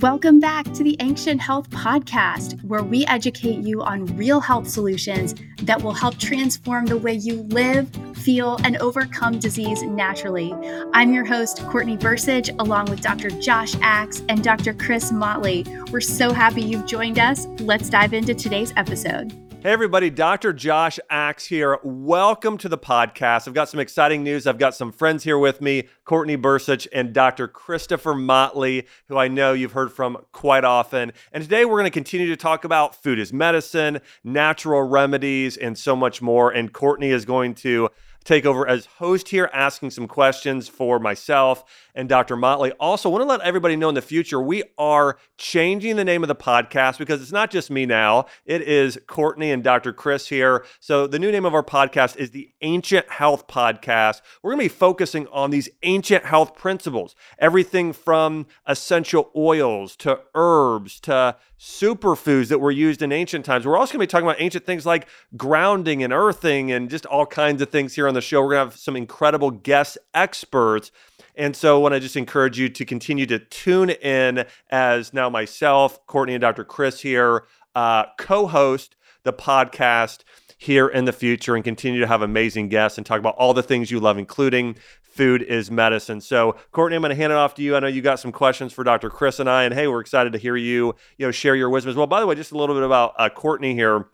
Welcome back to the Ancient Health Podcast, where we educate you on real health solutions that will help transform the way you live, feel, and overcome disease naturally. I'm your host, Courtney Bursich, along with Dr. Josh Axe and Dr. Chris Motley. We're so happy you've joined us. Let's dive into today's episode. Hey, everybody, Dr. Josh Axe here. Welcome to the podcast. I've got some exciting news. I've got some friends here with me, Courtney Bursich and Dr. Christopher Motley, who I know you've heard from quite often. And today we're going to continue to talk about food as medicine, natural remedies, and so much more. And Courtney is going to take over as host here, asking some questions for myself and Dr. Motley. Also, want to let everybody know in the future we are changing the name of the podcast because it's not just me now. It is Courtney and Dr. Chris here. So the new name of our podcast is the Ancient Health Podcast. We're going to be focusing on these ancient health principles, everything from essential oils to herbs to superfoods that were used in ancient times. We're also going to be talking about ancient things like grounding and earthing and just all kinds of things here on the show. We're going to have some incredible guest experts. And so I want to just encourage you to continue to tune in as now myself, Courtney, and Dr. Chris here uh, co host the podcast here in the future and continue to have amazing guests and talk about all the things you love, including food is medicine. So, Courtney, I'm going to hand it off to you. I know you got some questions for Dr. Chris and I, and hey, we're excited to hear you, you know, share your wisdom as well. By the way, just a little bit about uh, Courtney here.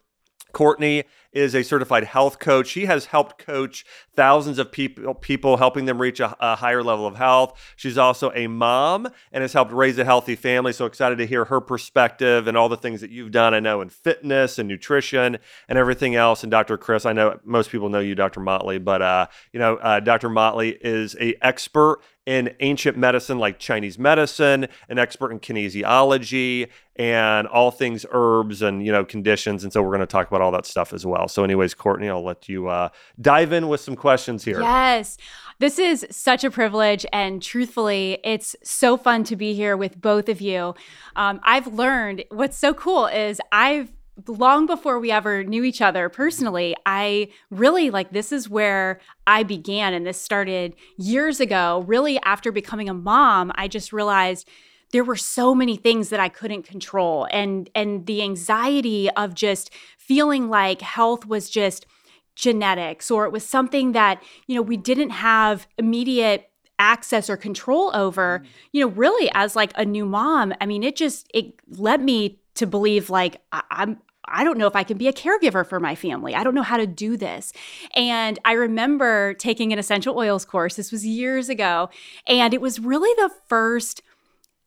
Courtney is a certified health coach. She has helped coach thousands of people, people helping them reach a, a, higher level of health. She's also a mom and has helped raise a healthy family. So excited to hear her perspective and all the things that you've done. I know in fitness and nutrition and everything else. And Dr. Chris, I know most people know you, Dr. Motley, but uh, you know, uh, Dr. Motley is a expert in ancient medicine like Chinese medicine, an expert in kinesiology and all things herbs and you know conditions. And so we're going to talk about all that stuff as well. So, anyways, Courtney, I'll let you uh, dive in with some questions here. Yes. This is such a privilege. And truthfully, it's so fun to be here with both of you. Um, I've learned what's so cool is I've long before we ever knew each other personally, I really like this is where I began. And this started years ago, really after becoming a mom. I just realized there were so many things that I couldn't control and and the anxiety of just feeling like health was just genetics or it was something that, you know, we didn't have immediate access or control over, mm. you know, really as like a new mom, I mean, it just it led me to believe like I, I'm I don't know if I can be a caregiver for my family. I don't know how to do this. And I remember taking an essential oils course. This was years ago. And it was really the first,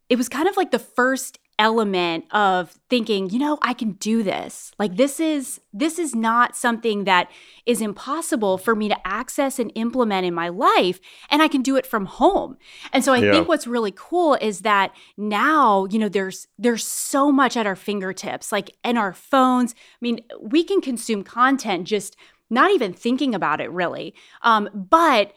it was kind of like the first element of thinking you know i can do this. Like this is this is not something that is impossible for me to access and implement in my life and i can do it from home. And so i yeah. think what's really cool is that now you know there's there's so much at our fingertips like in our phones. I mean we can consume content just not even thinking about it really. Um, but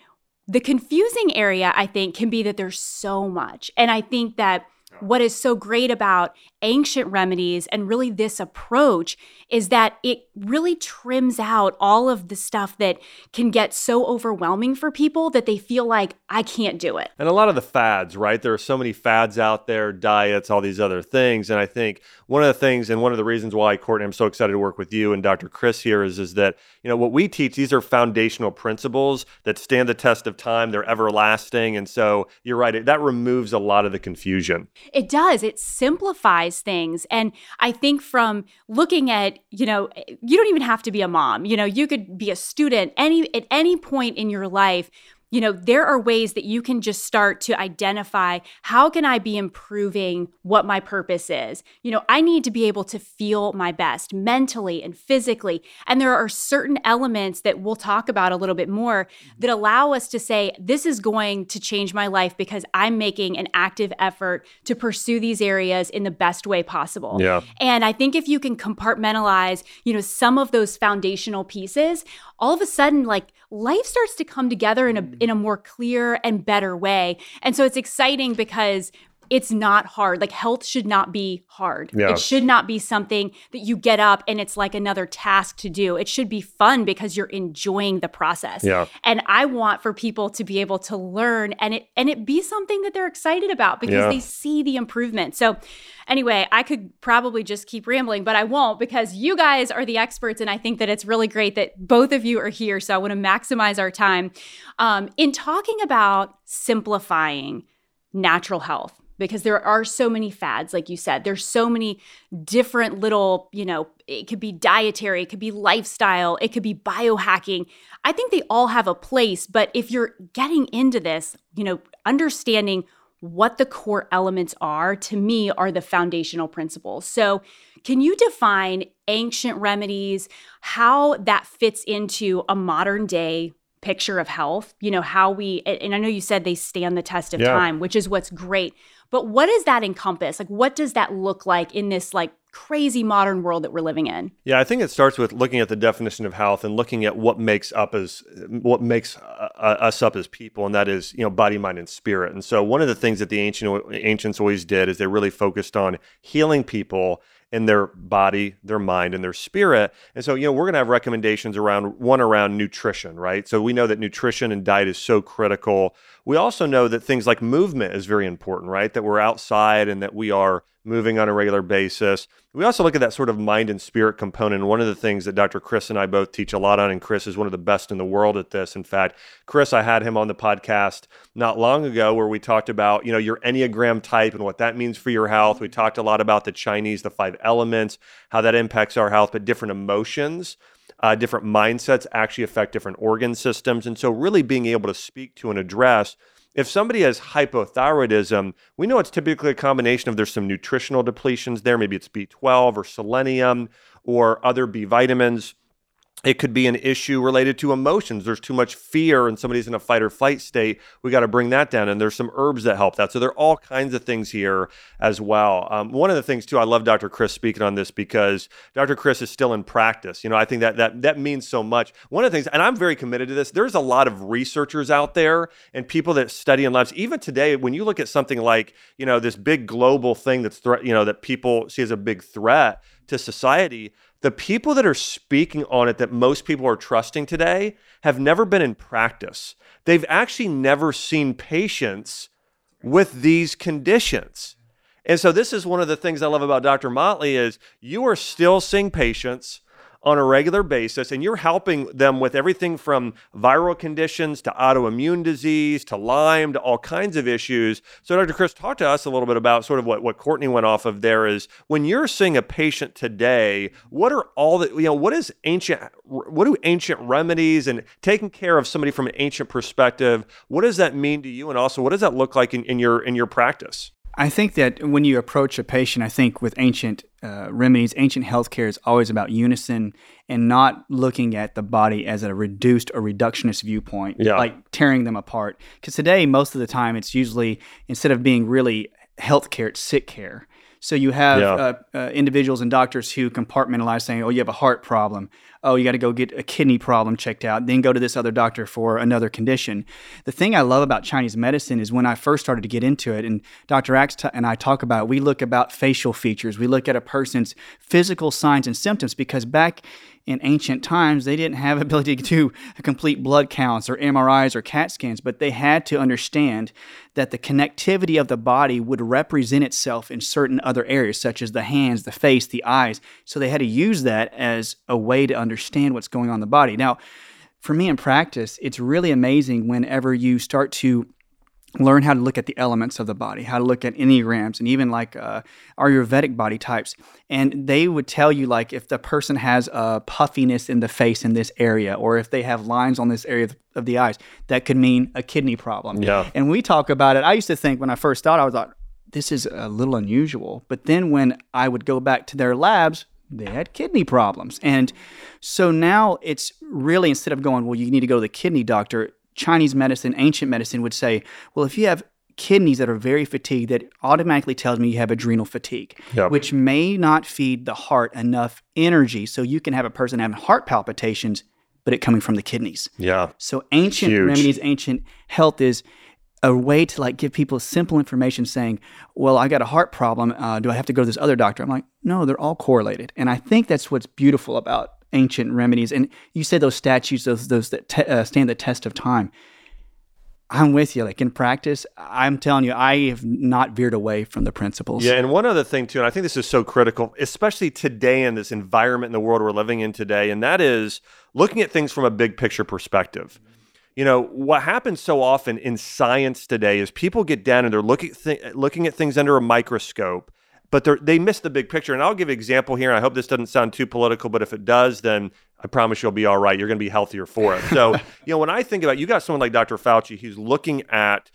the confusing area i think can be that there's so much. And i think that what is so great about ancient remedies and really this approach is that it really trims out all of the stuff that can get so overwhelming for people that they feel like I can't do it. And a lot of the fads, right? There are so many fads out there, diets, all these other things. And I think one of the things and one of the reasons why Courtney, I'm so excited to work with you and Dr. Chris here is, is that, you know, what we teach, these are foundational principles that stand the test of time. They're everlasting. And so you're right, that removes a lot of the confusion. It does. It simplifies things. And I think from looking at, you know, eh, you don't even have to be a mom. You know, you could be a student any at any point in your life you know there are ways that you can just start to identify how can i be improving what my purpose is? You know i need to be able to feel my best mentally and physically. And there are certain elements that we'll talk about a little bit more mm-hmm. that allow us to say this is going to change my life because i'm making an active effort to pursue these areas in the best way possible. Yeah. And i think if you can compartmentalize you know some of those foundational pieces all of a sudden like life starts to come together in a mm. in a more clear and better way. And so it's exciting because it's not hard. Like health should not be hard. Yeah. It should not be something that you get up and it's like another task to do. It should be fun because you're enjoying the process. Yeah. And I want for people to be able to learn and it and it be something that they're excited about because Yeah. they see the improvement. So anyway, I could probably just keep rambling, but I won't because you guys are the experts and I think that it's really great that both of you are here. So I want to maximize our time um, in talking about simplifying natural health because there are so many fads like you said. There's so many different little you know it could be dietary it could be lifestyle it could be biohacking. I think they all have a place but if you're getting into this you know understanding what the core elements are to me are the foundational principles. So can you define ancient remedies how that fits into a modern day picture of health? You know how we and i know you said they stand the test of Yeah. time which is what's great but what does that encompass like what does that look like in this like crazy modern world that we're living in Yeah, I think it starts with looking at the definition of health and looking at what makes up as what makes uh, uh, us up as people, and that is you know body, mind, and spirit. And so one of the things that the ancient ancients always did is they really focused on healing people in their body, their mind, and their spirit. And so you know we're going to have recommendations around one around nutrition, right? So we know that nutrition and diet is so critical. We also know that things like movement is very important, right? That we're outside and that we are moving on a regular basis. We also look at that sort of mind and spirit component. One of the things that Dr. Chris and I both teach a lot on, and Chris is one of the best in the world at this. In fact, Chris, I had him on the podcast not long ago where we talked about, you know, your Enneagram type and what that means for your health. We talked a lot about the Chinese, the five elements, how that impacts our health, but different emotions. Uh, different mindsets actually affect different organ systems. And so, really being able to speak to and address if somebody has hypothyroidism, we know it's typically a combination of there's some nutritional depletions there. Maybe it's B12 or selenium or other B vitamins. It could be an issue related to emotions. There's too much fear and somebody's in a fight or flight state. We got to bring that down. And there's some herbs that help that. So there are all kinds of things here as well. Um, one of the things too, I love Dr. Chris speaking on this because Dr. Chris is still in practice. You know, I think that that that means so much. One of the things, and I'm very committed to this. There's a lot of researchers out there and people that study in labs. Even today, when you look at something like you know this big global thing that's threat, you know that people see as a big threat to society the people that are speaking on it that most people are trusting today have never been in practice. They've actually never seen patients with these conditions. And so this is one of the things I love about Dr. Motley is you are still seeing patients on a regular basis and you're helping them with everything from viral conditions to autoimmune disease to Lyme to all kinds of issues. So Dr. Chris, talk to us a little bit about sort of what, what Courtney went off of there is when you're seeing a patient today, what are all the, you know, what is ancient, what do ancient remedies and taking care of somebody from an ancient perspective, what does that mean to you? And also what does that look like in, in your, in your practice? I think that when you approach a patient, I think with ancient uh, remedies, ancient healthcare is always about unison and not looking at the body as a reduced or reductionist viewpoint, Yeah. like tearing them apart. Because today, most of the time, it's usually instead of being really healthcare, it's sick care. So you have Yeah. uh, uh, individuals and doctors who compartmentalize, saying, "Oh, you have a heart problem. Oh, you got to go get a kidney problem checked out. Then go to this other doctor for another condition." The thing I love about Chinese medicine is when I first started to get into it, and Dr. Axe t- and I talk about, it, we look about facial features, we look at a person's physical signs and symptoms, because back in ancient times, they didn't have ability to do complete blood counts or MRIs or CAT scans, but they had to understand that the connectivity of the body would represent itself in certain other areas, such as the hands, the face, the eyes. So they had to use that as a way to understand what's going on in the body. Now, for me in practice, it's really amazing whenever you start to learn how to look at the elements of the body, how to look at enneagrams, and even like uh, Ayurvedic body types. And they would tell you like if the person has a puffiness in the face in this area, or if they have lines on this area of- of the eyes, that could mean a kidney problem. Yeah. And we talk about it. I used to think when I first thought, I was like, this is a little unusual. But then when I would go back to their labs, they had kidney problems. And so now it's really instead of going, well, you need to go to the kidney doctor, Chinese medicine, ancient medicine would say, well, if you have kidneys that are very fatigued, that automatically tells me you have adrenal fatigue, Yep. which may not feed the heart enough energy. So you can have a person having heart palpitations, but it coming from the kidneys. Yeah. So ancient Huge. remedies, ancient health is a way to like give people simple information saying, well, I got a heart problem. Uh, do I have to go to this other doctor? I'm like, no, they're all correlated. And I think that's what's beautiful about ancient remedies. And you said those statues, those, those that te- uh, stand the test of time. I'm with you. Like in practice, I'm telling you, I have not veered away from the principles. Yeah, and one other thing too, and I think this is so critical, especially today in this environment in the world we're living in today, and that is looking at things from a big picture perspective. You know, what happens so often in science today is people get down and they're looking th- looking at things under a microscope, but they they miss the big picture. And I'll give an example here. And I hope this doesn't sound too political, but if it does, then I promise you'll be all right. You're going to be healthier for it. So, you know, when I think about you got someone like Dr. Fauci, he's looking at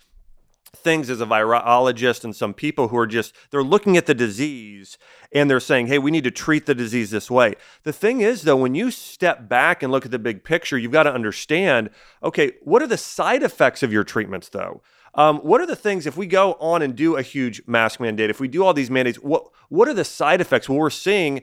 things as a virologist and some people who are just they're looking at the disease and they're saying hey we need to treat the disease this way. The thing is though when you step back and look at the big picture you've got to understand okay what are the side effects of your treatments though? Um, what are the things if we go on and do a huge mask mandate if we do all these mandates what what are the side effects? Well we're seeing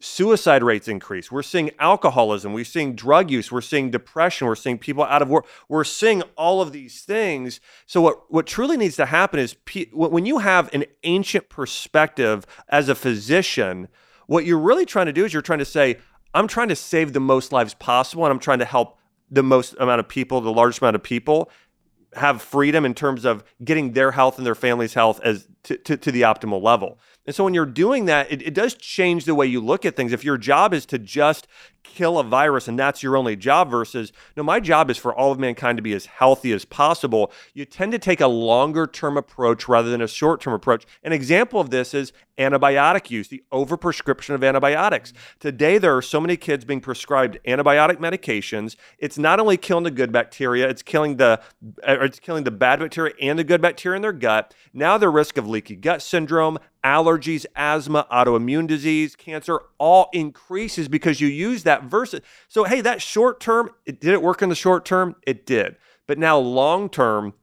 suicide rates increase. We're seeing alcoholism. We're seeing drug use. We're seeing depression. We're seeing people out of work. We're seeing all of these things. So what what truly needs to happen is when you have an ancient perspective as a physician, what you're really trying to do is you're trying to say, I'm trying to save the most lives possible, and I'm trying to help the most amount of people, the largest amount of people have freedom in terms of getting their health and their family's health as to, to, to the optimal level. And so when you're doing that, it, it does change the way you look at things. If your job is to just kill a virus and that's your only job versus no my job is for all of mankind to be as healthy as possible you tend to take a longer term approach rather than a short term approach an example of this is antibiotic use the overprescription of antibiotics today there are so many kids being prescribed antibiotic medications it's not only killing the good bacteria it's killing the it's killing the bad bacteria and the good bacteria in their gut now the risk of leaky gut syndrome allergies, asthma, autoimmune disease, cancer all increases because you use that versus. So, hey, that short term, it, did it work in the short term? It did. But now, long term,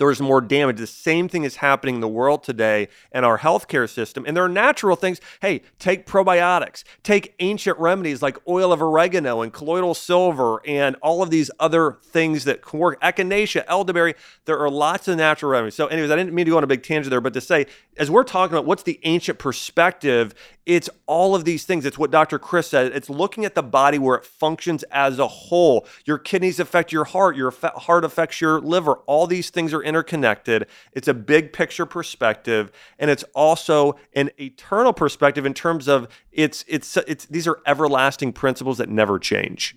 there's more damage. The same thing is happening in the world today and our healthcare system. And there are natural things. Hey, take probiotics, take ancient remedies like oil of oregano and colloidal silver and all of these other things that can work. Echinacea, elderberry. There are lots of natural remedies. So, anyways, I didn't mean to go on a big tangent there, but to say, as we're talking about what's the ancient perspective, it's all of these things. It's what Dr. Chris said. It's looking at the body where it functions as a whole. Your kidneys affect your heart, your heart affects your liver. All these things are interconnected. It's a big picture perspective, and it's also an eternal perspective in terms of it's it's it's these are everlasting principles that never change.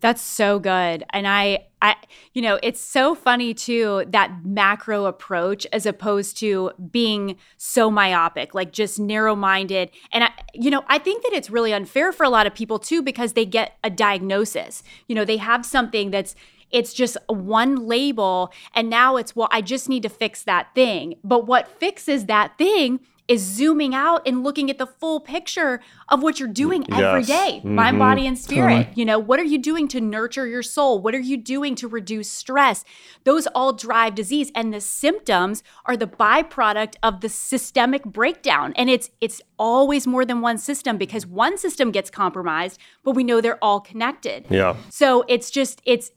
That's so good. And I I you know, it's so funny too that macro approach as opposed to being so myopic, like just narrow-minded. And I you know, I think that it's really unfair for a lot of people too because they get a diagnosis. You know, they have something that's it's just one label and now it's well I just need to fix that thing. But what fixes that thing is zooming out and looking at the full picture of what you're doing yes. every day, mm-hmm. mind, body, and spirit. Totally. You know, what are you doing to nurture your soul? What are you doing to reduce stress? Those all drive disease. And the symptoms are the byproduct of the systemic breakdown. And it's it's always more than one system because one system gets compromised, but we know they're all connected. Yeah. So it's just it's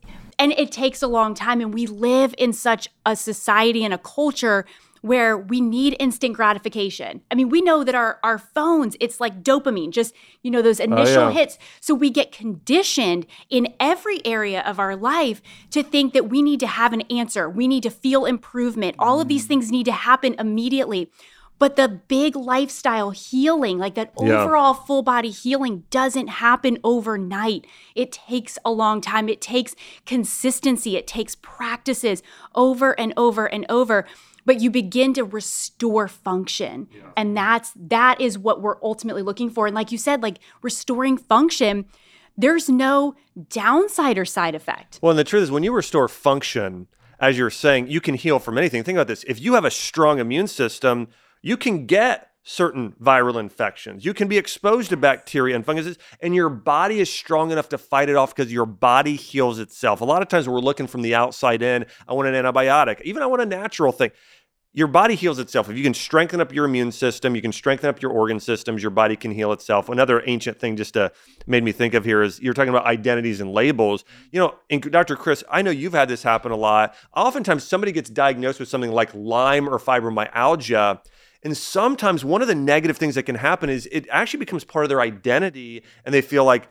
and it takes a long time and we live in such a society and a culture where we need instant gratification. I mean, we know that our our phones, it's like dopamine, just you know those oh, initial oh, yeah. hits. So we get conditioned in every area of our life to think that we need to have an answer. We need to feel improvement. All of these mm. things need to happen immediately. But the big lifestyle healing, like that yeah. overall full body healing, doesn't happen overnight. It takes a long time. It takes consistency. It takes practices over and over and over but you begin to restore function yeah. and that's that is what we're ultimately looking for and like you said like restoring function there's no downside or side effect well and the truth is when you restore function as you're saying you can heal from anything think about this if you have a strong immune system you can get certain viral infections. You can be exposed to bacteria and funguses, and your body is strong enough to fight it off because your body heals itself. A lot of times we're looking from the outside in. I want an antibiotic, even I want a natural thing. your body heals itself. If you can strengthen up your immune system, you can strengthen up your organ systems, your body can heal itself. Another ancient thing just to made me think of here is you're talking about identities and labels. You know, and Dr. Chris, I know you've had this happen a lot. Oftentimes somebody gets diagnosed with something like Lyme or fibromyalgia. And sometimes one of the negative things that can happen is it actually becomes part of their identity and they feel like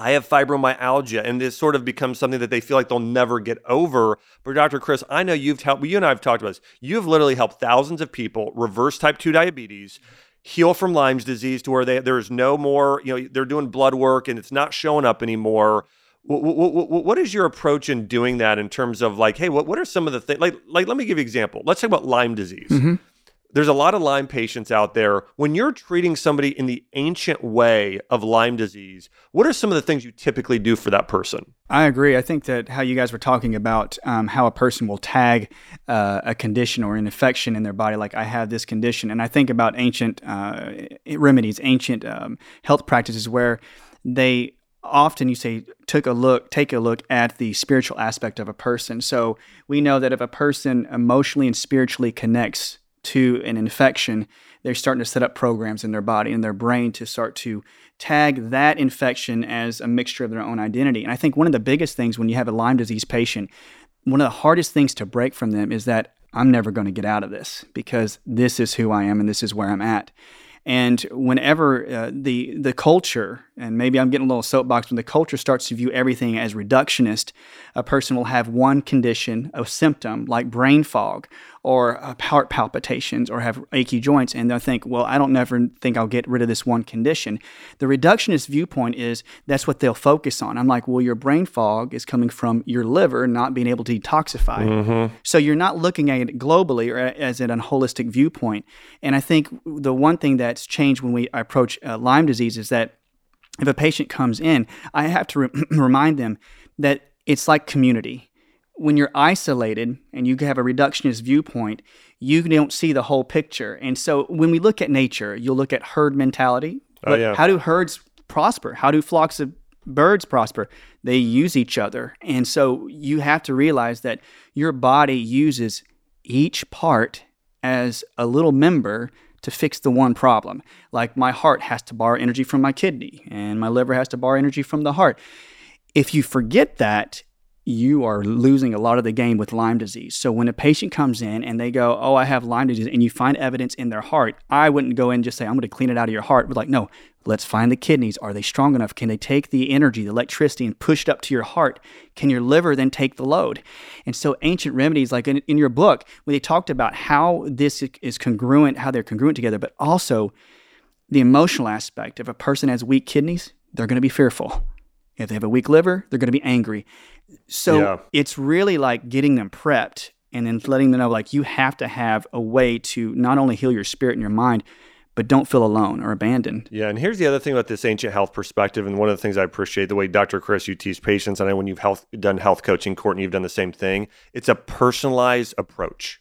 I have fibromyalgia, and this sort of becomes something that they feel like they'll never get over. But Dr. Chris, I know you've helped. You and I have talked about this. You've literally helped thousands of people reverse type two diabetes, heal from Lyme's disease to where they there's no more. You know, they're doing blood work and it's not showing up anymore. What, what, what is your approach in doing that in terms of like, hey, what, what are some of the things? Like, like, let me give you an example. Let's talk about Lyme disease. Mm-hmm there's a lot of Lyme patients out there. When you're treating somebody in the ancient way of Lyme disease, what are some of the things you typically do for that person? I agree. I think that how you guys were talking about um, how a person will tag uh, a condition or an infection in their body, like I have this condition, and I think about ancient uh, remedies, ancient um, health practices where they often you say took a look take a look at the spiritual aspect of a person so we know that if a person emotionally and spiritually connects to an infection, they're starting to set up programs in their body and their brain to start to tag that infection as a mixture of their own identity. And I think one of the biggest things when you have a Lyme disease patient, one of the hardest things to break from them is that I'm never going to get out of this because this is who I am and this is where I'm at. And whenever uh, the the culture, and maybe I'm getting a little soapbox, when the culture starts to view everything as reductionist, a person will have one condition, a symptom like brain fog, or heart palpitations or have achy joints and they'll think well i don't never think i'll get rid of this one condition. The reductionist viewpoint is that's what they'll focus on. I'm like well your brain fog is coming from your liver not being able to detoxify. Mm-hmm. so you're not looking at it globally or as an holistic viewpoint. And i think the one thing that's changed when we approach uh, lyme disease is that if a patient comes in i have to re- remind them that it's like community when you're isolated and you have a reductionist viewpoint, you don't see the whole picture. And so when we look at nature, you'll look at herd mentality. Oh, yeah. How do herds prosper? How do flocks of birds prosper? They use each other. And so you have to realize that your body uses each part as a little member to fix the one problem. Like my heart has to borrow energy from my kidney, and my liver has to borrow energy from the heart. If you forget that, you are losing a lot of the game with Lyme disease. So when a patient comes in and they go, "Oh, I have Lyme disease," and you find evidence in their heart, I wouldn't go in and just say, "I'm going to clean it out of your heart." We're like, no, let's find the kidneys. Are they strong enough? Can they take the energy, the electricity, and push it up to your heart? Can your liver then take the load? And so ancient remedies, like in, in your book, when they talked about how this is congruent, how they're congruent together, but also the emotional aspect. If a person has weak kidneys, they're going to be fearful. If they have a weak liver, they're going to be angry. So yeah. it's really like getting them prepped and then letting them know like you have to have a way to not only heal your spirit and your mind, but don't feel alone or abandoned. Yeah, and here's the other thing about this ancient health perspective, and one of the things I appreciate the way Dr. Chris you teach patients, and I know when you've health, done health coaching, Courtney, you've done the same thing. It's a personalized approach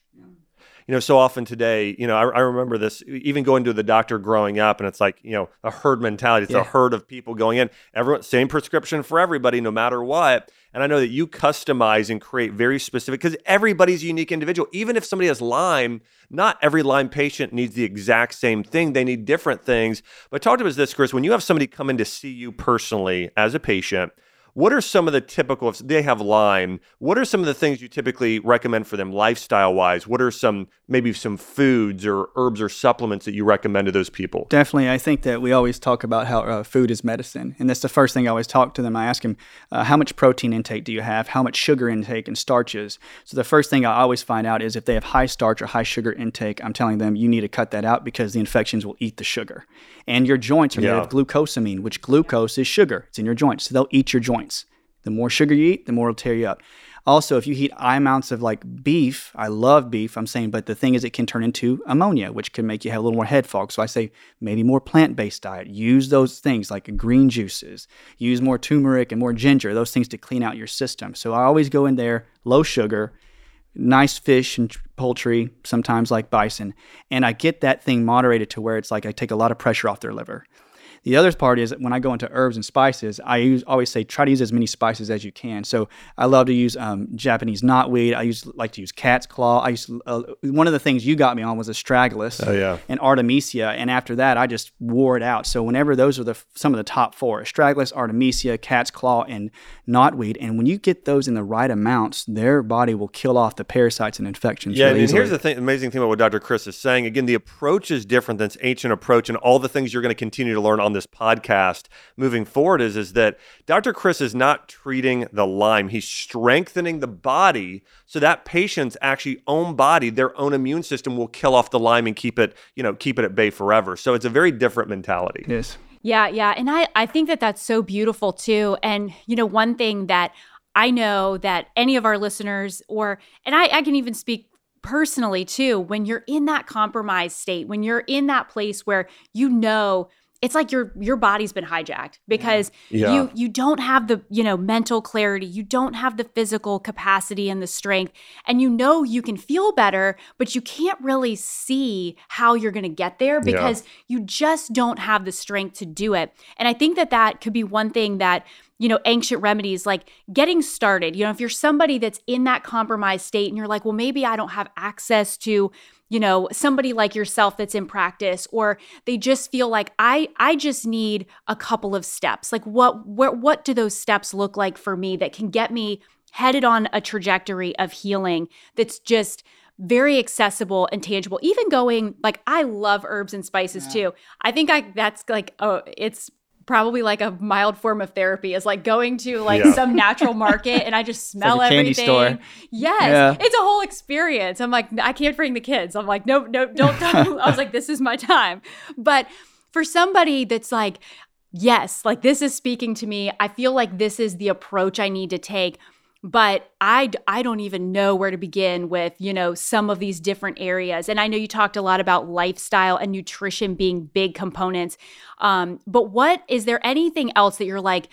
you know, so often today, you know, I, I, remember this even going to the doctor growing up, and it's like, you know, a herd mentality. It's yeah. a herd of people going in. Everyone, same prescription for everybody, no matter what. And I know that you customize and create very specific because everybody's a unique individual. Even if somebody has Lyme, not every Lyme patient needs the exact same thing. They need different things. But talk to us this, Chris. When you have somebody come in to see you personally as a patient, what are some of the typical, if they have Lyme, what are some of the things you typically recommend for them lifestyle wise? What are some, maybe some foods or herbs or supplements that you recommend to those people? Definitely. I think that we always talk about how uh, food is medicine. And that's the first thing I always talk to them. I ask them, uh, how much protein intake do you have? How much sugar intake and starches? So the first thing I always find out is if they have high starch or high sugar intake, I'm telling them you need to cut that out because the infections will eat the sugar. And your joints are yeah. made of glucosamine, which glucose is sugar. It's in your joints. So they'll eat your joints. The more sugar you eat, the more it'll tear you up. Also, if you eat high amounts of like beef, I love beef, I'm saying, but the thing is, it can turn into ammonia, which can make you have a little more head fog. So I say maybe more plant based diet. Use those things like green juices, use more turmeric and more ginger, those things to clean out your system. So I always go in there, low sugar, nice fish and poultry, sometimes like bison, and I get that thing moderated to where it's like I take a lot of pressure off their liver. The other part is when I go into herbs and spices, I use, always say try to use as many spices as you can. So I love to use um, Japanese knotweed. I use like to use cat's claw. I used uh, one of the things you got me on was astragalus oh, yeah. and artemisia, and after that I just wore it out. So whenever those are the some of the top four: astragalus, artemisia, cat's claw, and knotweed. And when you get those in the right amounts, their body will kill off the parasites and infections. Yeah, really and here's the thing, amazing thing about what Dr. Chris is saying. Again, the approach is different than ancient approach, and all the things you're going to continue to learn on this podcast moving forward is is that Dr. Chris is not treating the Lyme; he's strengthening the body so that patient's actually own body, their own immune system, will kill off the Lyme and keep it, you know, keep it at bay forever. So it's a very different mentality. Yes. Yeah, yeah. And I, I think that that's so beautiful too. And, you know, one thing that I know that any of our listeners, or, and I, I can even speak personally too, when you're in that compromised state, when you're in that place where you know, it's like your your body's been hijacked because Yeah. you you don't have the you know mental clarity you don't have the physical capacity and the strength and you know you can feel better but you can't really see how you're going to get there Yeah. because you just don't have the strength to do it and i think that that could be one thing that you know ancient remedies like getting started you know if you're somebody that's in that compromised state and you're like well maybe i don't have access to you know somebody like yourself that's in practice or they just feel like i i just need a couple of steps. Like what what what do those steps look like for me that can get me headed on a trajectory of healing that's just very accessible and tangible even going like i love herbs and spices too. I think i that's like oh it's probably like a mild form of therapy is like going to like Yeah. some natural market and I just like smell candy everything. store. Yes. Yeah. It's a whole experience. I'm like, I can't bring the kids. I'm like, no, no, don't. don't. I was like, this is my time. But for somebody that's like, yes, like this is speaking to me, I feel like this is the approach I need to take. But I, I don't even know where to begin with, you know, some of these different areas. And I know you talked a lot about lifestyle and nutrition being big components. Um, but what is there anything else that you're like,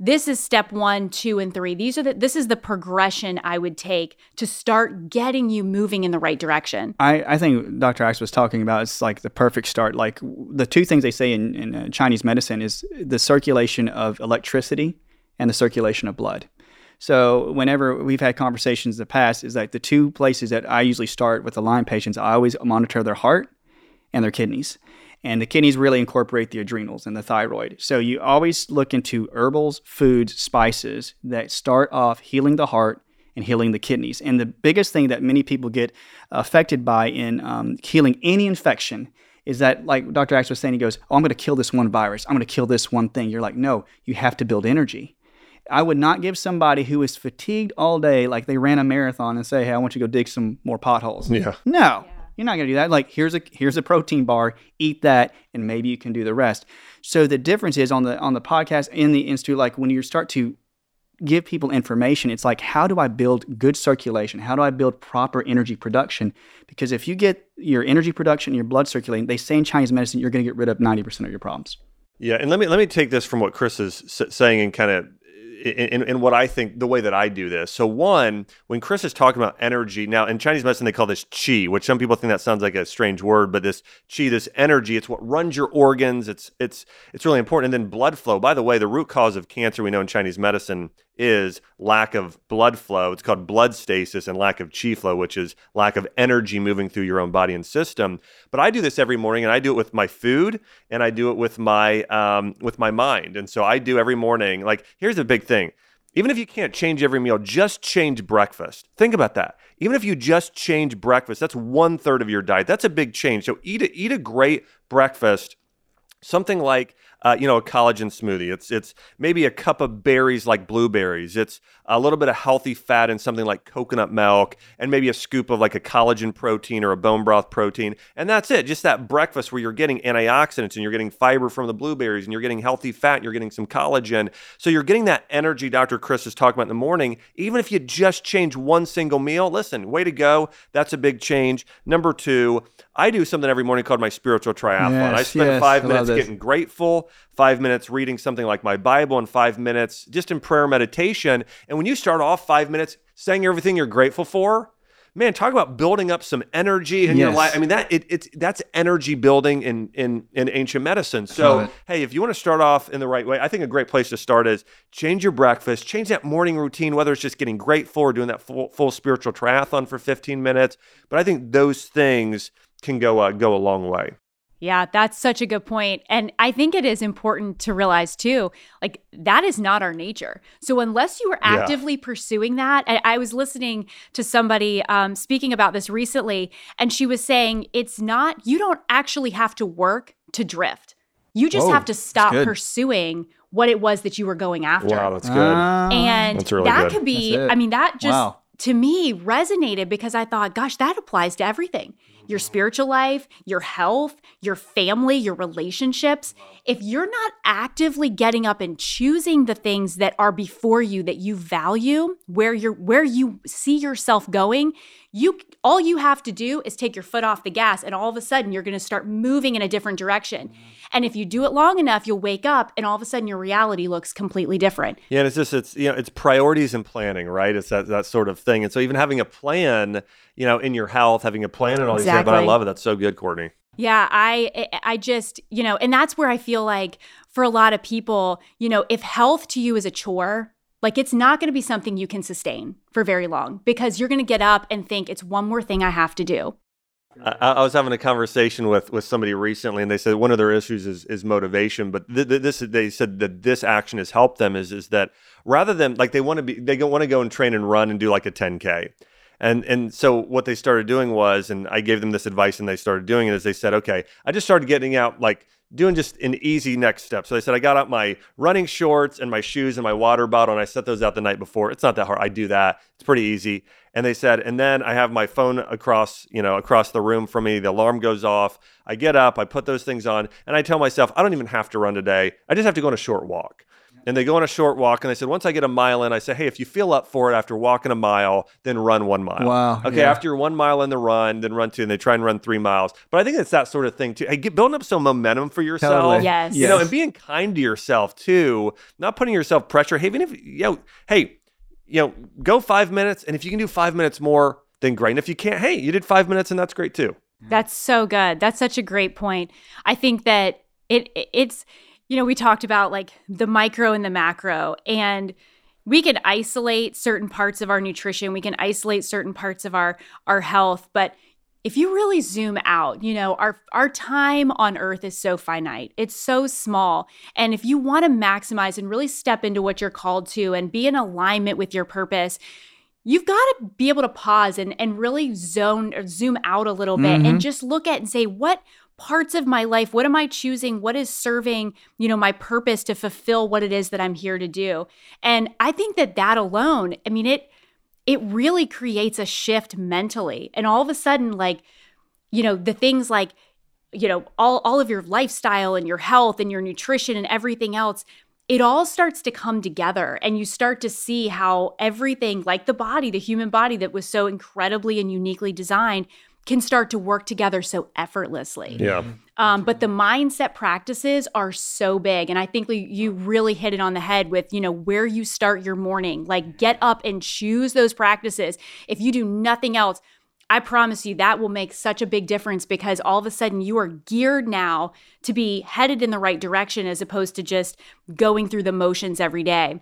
this is step one, two, and three. These are the this is the progression I would take to start getting you moving in the right direction. I, I think Dr. Axe was talking about it's like the perfect start. Like the two things they say in, in uh, Chinese medicine is the circulation of electricity and the circulation of blood. So whenever we've had conversations in the past, is like the two places that I usually start with the Lyme patients. I always monitor their heart and their kidneys. And the kidneys really incorporate the adrenals and the thyroid. So you always look into herbals, foods, spices that start off healing the heart and healing the kidneys. And the biggest thing that many people get affected by in um, healing any infection is that, like Dr. Axe was saying, he goes, Oh, I'm going to kill this one virus. I'm going to kill this one thing. You're like, No, you have to build energy. I would not give somebody who is fatigued all day, like they ran a marathon, and say, "Hey, I want you to go dig some more potholes." Yeah. No, you're not going to do that. Like here's a here's a protein bar, eat that, and maybe you can do the rest. So the difference is on the on the podcast in the institute, like when you start to give people information, it's like how do I build good circulation? How do I build proper energy production? Because if you get your energy production and your blood circulating, they say in Chinese medicine you're going to get rid of 90% of your problems. Yeah, and let me let me take this from what Chris is saying and kind of in, in, what I think the way that I do this. So one, when Chris is talking about energy, now in Chinese medicine they call this qi, which some people think that sounds like a strange word, but this qi, this energy, it's what runs your organs. It's it's it's really important. And then blood flow. By the way, the root cause of cancer we know in Chinese medicine is lack of blood flow. It's called blood stasis and lack of chi flow, which is lack of energy moving through your own body and system. But I do this every morning, and I do it with my food, and I do it with my um, with my mind. And so I do every morning. Like here's the big thing. Even if you can't change every meal, just change breakfast. Think about that. Even if you just change breakfast, that's one third of your diet. That's a big change. So eat a, eat a great breakfast something like uh, you know a collagen smoothie. It's it's maybe a cup of berries like blueberries. It's a little bit of healthy fat in something like coconut milk and maybe a scoop of like a collagen protein or a bone broth protein. And that's it just that breakfast where you're getting antioxidants and you're getting fiber from the blueberries and you're getting healthy fat and you're getting some collagen. So you're getting that energy dr chris is talking about in the morning. Even if you just change one single meal listen way to go. That's a big change. Number two i do something every morning called my spiritual triathlon. I spend yes, five minutes getting grateful, five minutes reading something like my Bible, and five minutes just in prayer meditation. And when you start off five minutes saying everything you're grateful for, man, talk about building up some energy in your life. I mean, that it, it's that's energy building in in in ancient medicine. So, hey, if you want to start off in the right way, I think a great place to start is change your breakfast, change that morning routine, whether it's just getting grateful or doing that full, full spiritual triathlon for 15 minutes. But I think those things can go uh, go a long way. Yeah, that's such a good point. And I think it is important to realize too, like that is not our nature. So unless you are Yeah. actively pursuing that, I, I was listening to somebody um, speaking about this recently, and she was saying it's not, you don't actually have to work to drift. You just Whoa, have to stop pursuing what it was that you were going after. Wow, that's Ah. And That's really that good. could be, I mean, that just Wow. to me resonated because I thought, gosh, that applies to everything your spiritual life, your health, your family, your relationships. If you're not actively getting up and choosing the things that are before you that you value, where you're where you see yourself going, you all you have to do is take your foot off the gas and all of a sudden you're going to start moving in a different direction. Mm-hmm. And if you do it long enough, you'll wake up and all of a sudden your reality looks completely different. Yeah, and it's just it's you know it's priorities and planning, right? It's that that sort of thing. And so even having a plan, you know, in your health, having a plan and all these things. But I love it. That's so good, Courtney. Yeah, I I just, you know, and that's where I feel like for a lot of people, you know, if health to you is a chore, like it's not going to be something you can sustain for very long because you're going to get up and think it's one more thing I have to do. I, I was having a conversation with with somebody recently, and they said one of their issues is is motivation. But th- th- this they said that this action has helped them is is that rather than like they want to be they want to go and train and run and do like a 10k. And and so what they started doing was, and I gave them this advice, and they started doing it. Is they said, okay, I just started getting out like doing just an easy next step. So they said I got out my running shorts and my shoes and my water bottle, and I set those out the night before. It's not that hard. I do that. It's pretty easy. And they said, and then I have my phone across, you know, across the room from me. The alarm goes off. I get up, I put those things on, and I tell myself, I don't even have to run today. I just have to go on a short walk. And they go on a short walk, and they said, once I get a mile in, I say, hey, if you feel up for it after walking a mile, then run one mile. Wow, Okay, yeah. after you're one mile in the run, then run two, and they try and run three miles. But I think it's that sort of thing too. Hey, get, building up some momentum for yourself. Totally. Yes. You know, and being kind to yourself too, not putting yourself pressure. Hey, even if you know, hey, you know, go five minutes, and if you can do five minutes more, then great. And if you can't, hey, you did five minutes, and that's great too. That's so good. That's such a great point. I think that it it- it's you know, we talked about like the micro and the macro and we can isolate certain parts of our nutrition, we can isolate certain parts of our our health, but if you really zoom out, you know, our our time on earth is so finite. It's so small. And if you want to maximize and really step into what you're called to and be in alignment with your purpose, you've got to be able to pause and, and really zone or zoom out a little bit and mm-hmm. just look at and say what parts of my life what am i choosing? What is serving you know my purpose to fulfill what it is that i'm here to do? And i think that that alone i mean it it really creates a shift mentally. And all of a sudden like you know the things like you know all all of your lifestyle and your health and your nutrition and everything else it all starts to come together. And you start to see how everything like the body the human body that was so incredibly and uniquely designed can start to work together so effortlessly. Yeah. um, but the mindset practices are so big and i think you- you really hit it on the head with you know where you start your morning. Like get up and choose those practices. If you do nothing else i promise you that will make such a big difference because all of a sudden you are geared now to be headed in the right direction as opposed to just going through the motions every day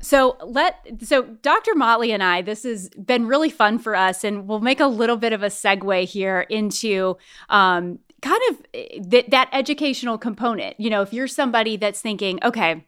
so let so Dr. Motley and I, this has been really fun for us, and we'll make a little bit of a segue here into um, kind of eh, that that educational component. You know, if you're somebody that's thinking, okay,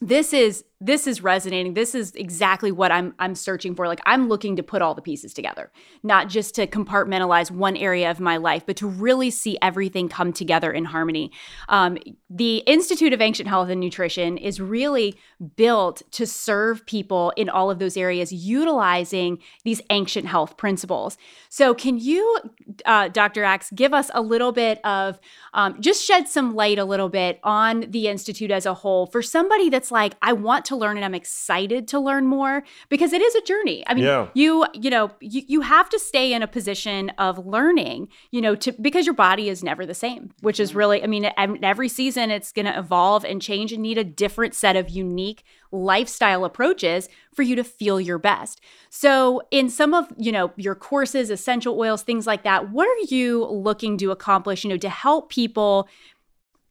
this is this is resonating. This is exactly what I'm I'm searching for. Like I'm looking to put all the pieces together, not just to compartmentalize one area of my life, but to really see everything come together in harmony. Um, the Institute of Ancient Health and Nutrition is really built to serve people in all of those areas, utilizing these ancient health principles. So, can you, uh, Dr. Axe, give us a little bit of um, just shed some light a little bit on the Institute as a whole for somebody that's like, I want to to learn and I'm excited to learn more because it is a journey. I mean, Yeah. you you know, you, you have to stay in a position of learning, you know, to because your body is never the same, which is mm-hmm. really I mean, every season it's going to evolve and change and need a different set of unique lifestyle approaches for you to feel your best. So, in some of, you know, your courses, essential oils, things like that, what are you looking to accomplish, you know, to help people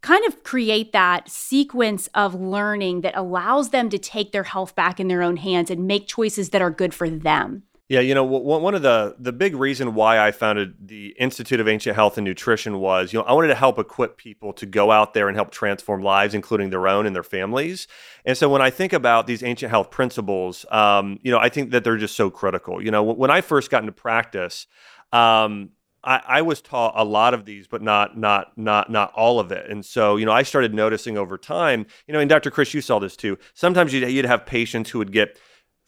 kind of create that sequence of learning that allows them to take their health back in their own hands and make choices that are good for them? Yeah, you know, one of the the big reason why I founded the Institute of Ancient Health and Nutrition was, you know, I wanted to help equip people to go out there and help transform lives, including their own and their families. And so, when I think about these ancient health principles, um, you know, I think that they're just so critical. You know, when I first got into practice, um, I, I was taught a lot of these, but not not not not all of it. And so, you know, I started noticing over time. You know, and Dr. Chris, you saw this too. Sometimes you'd, you'd have patients who would get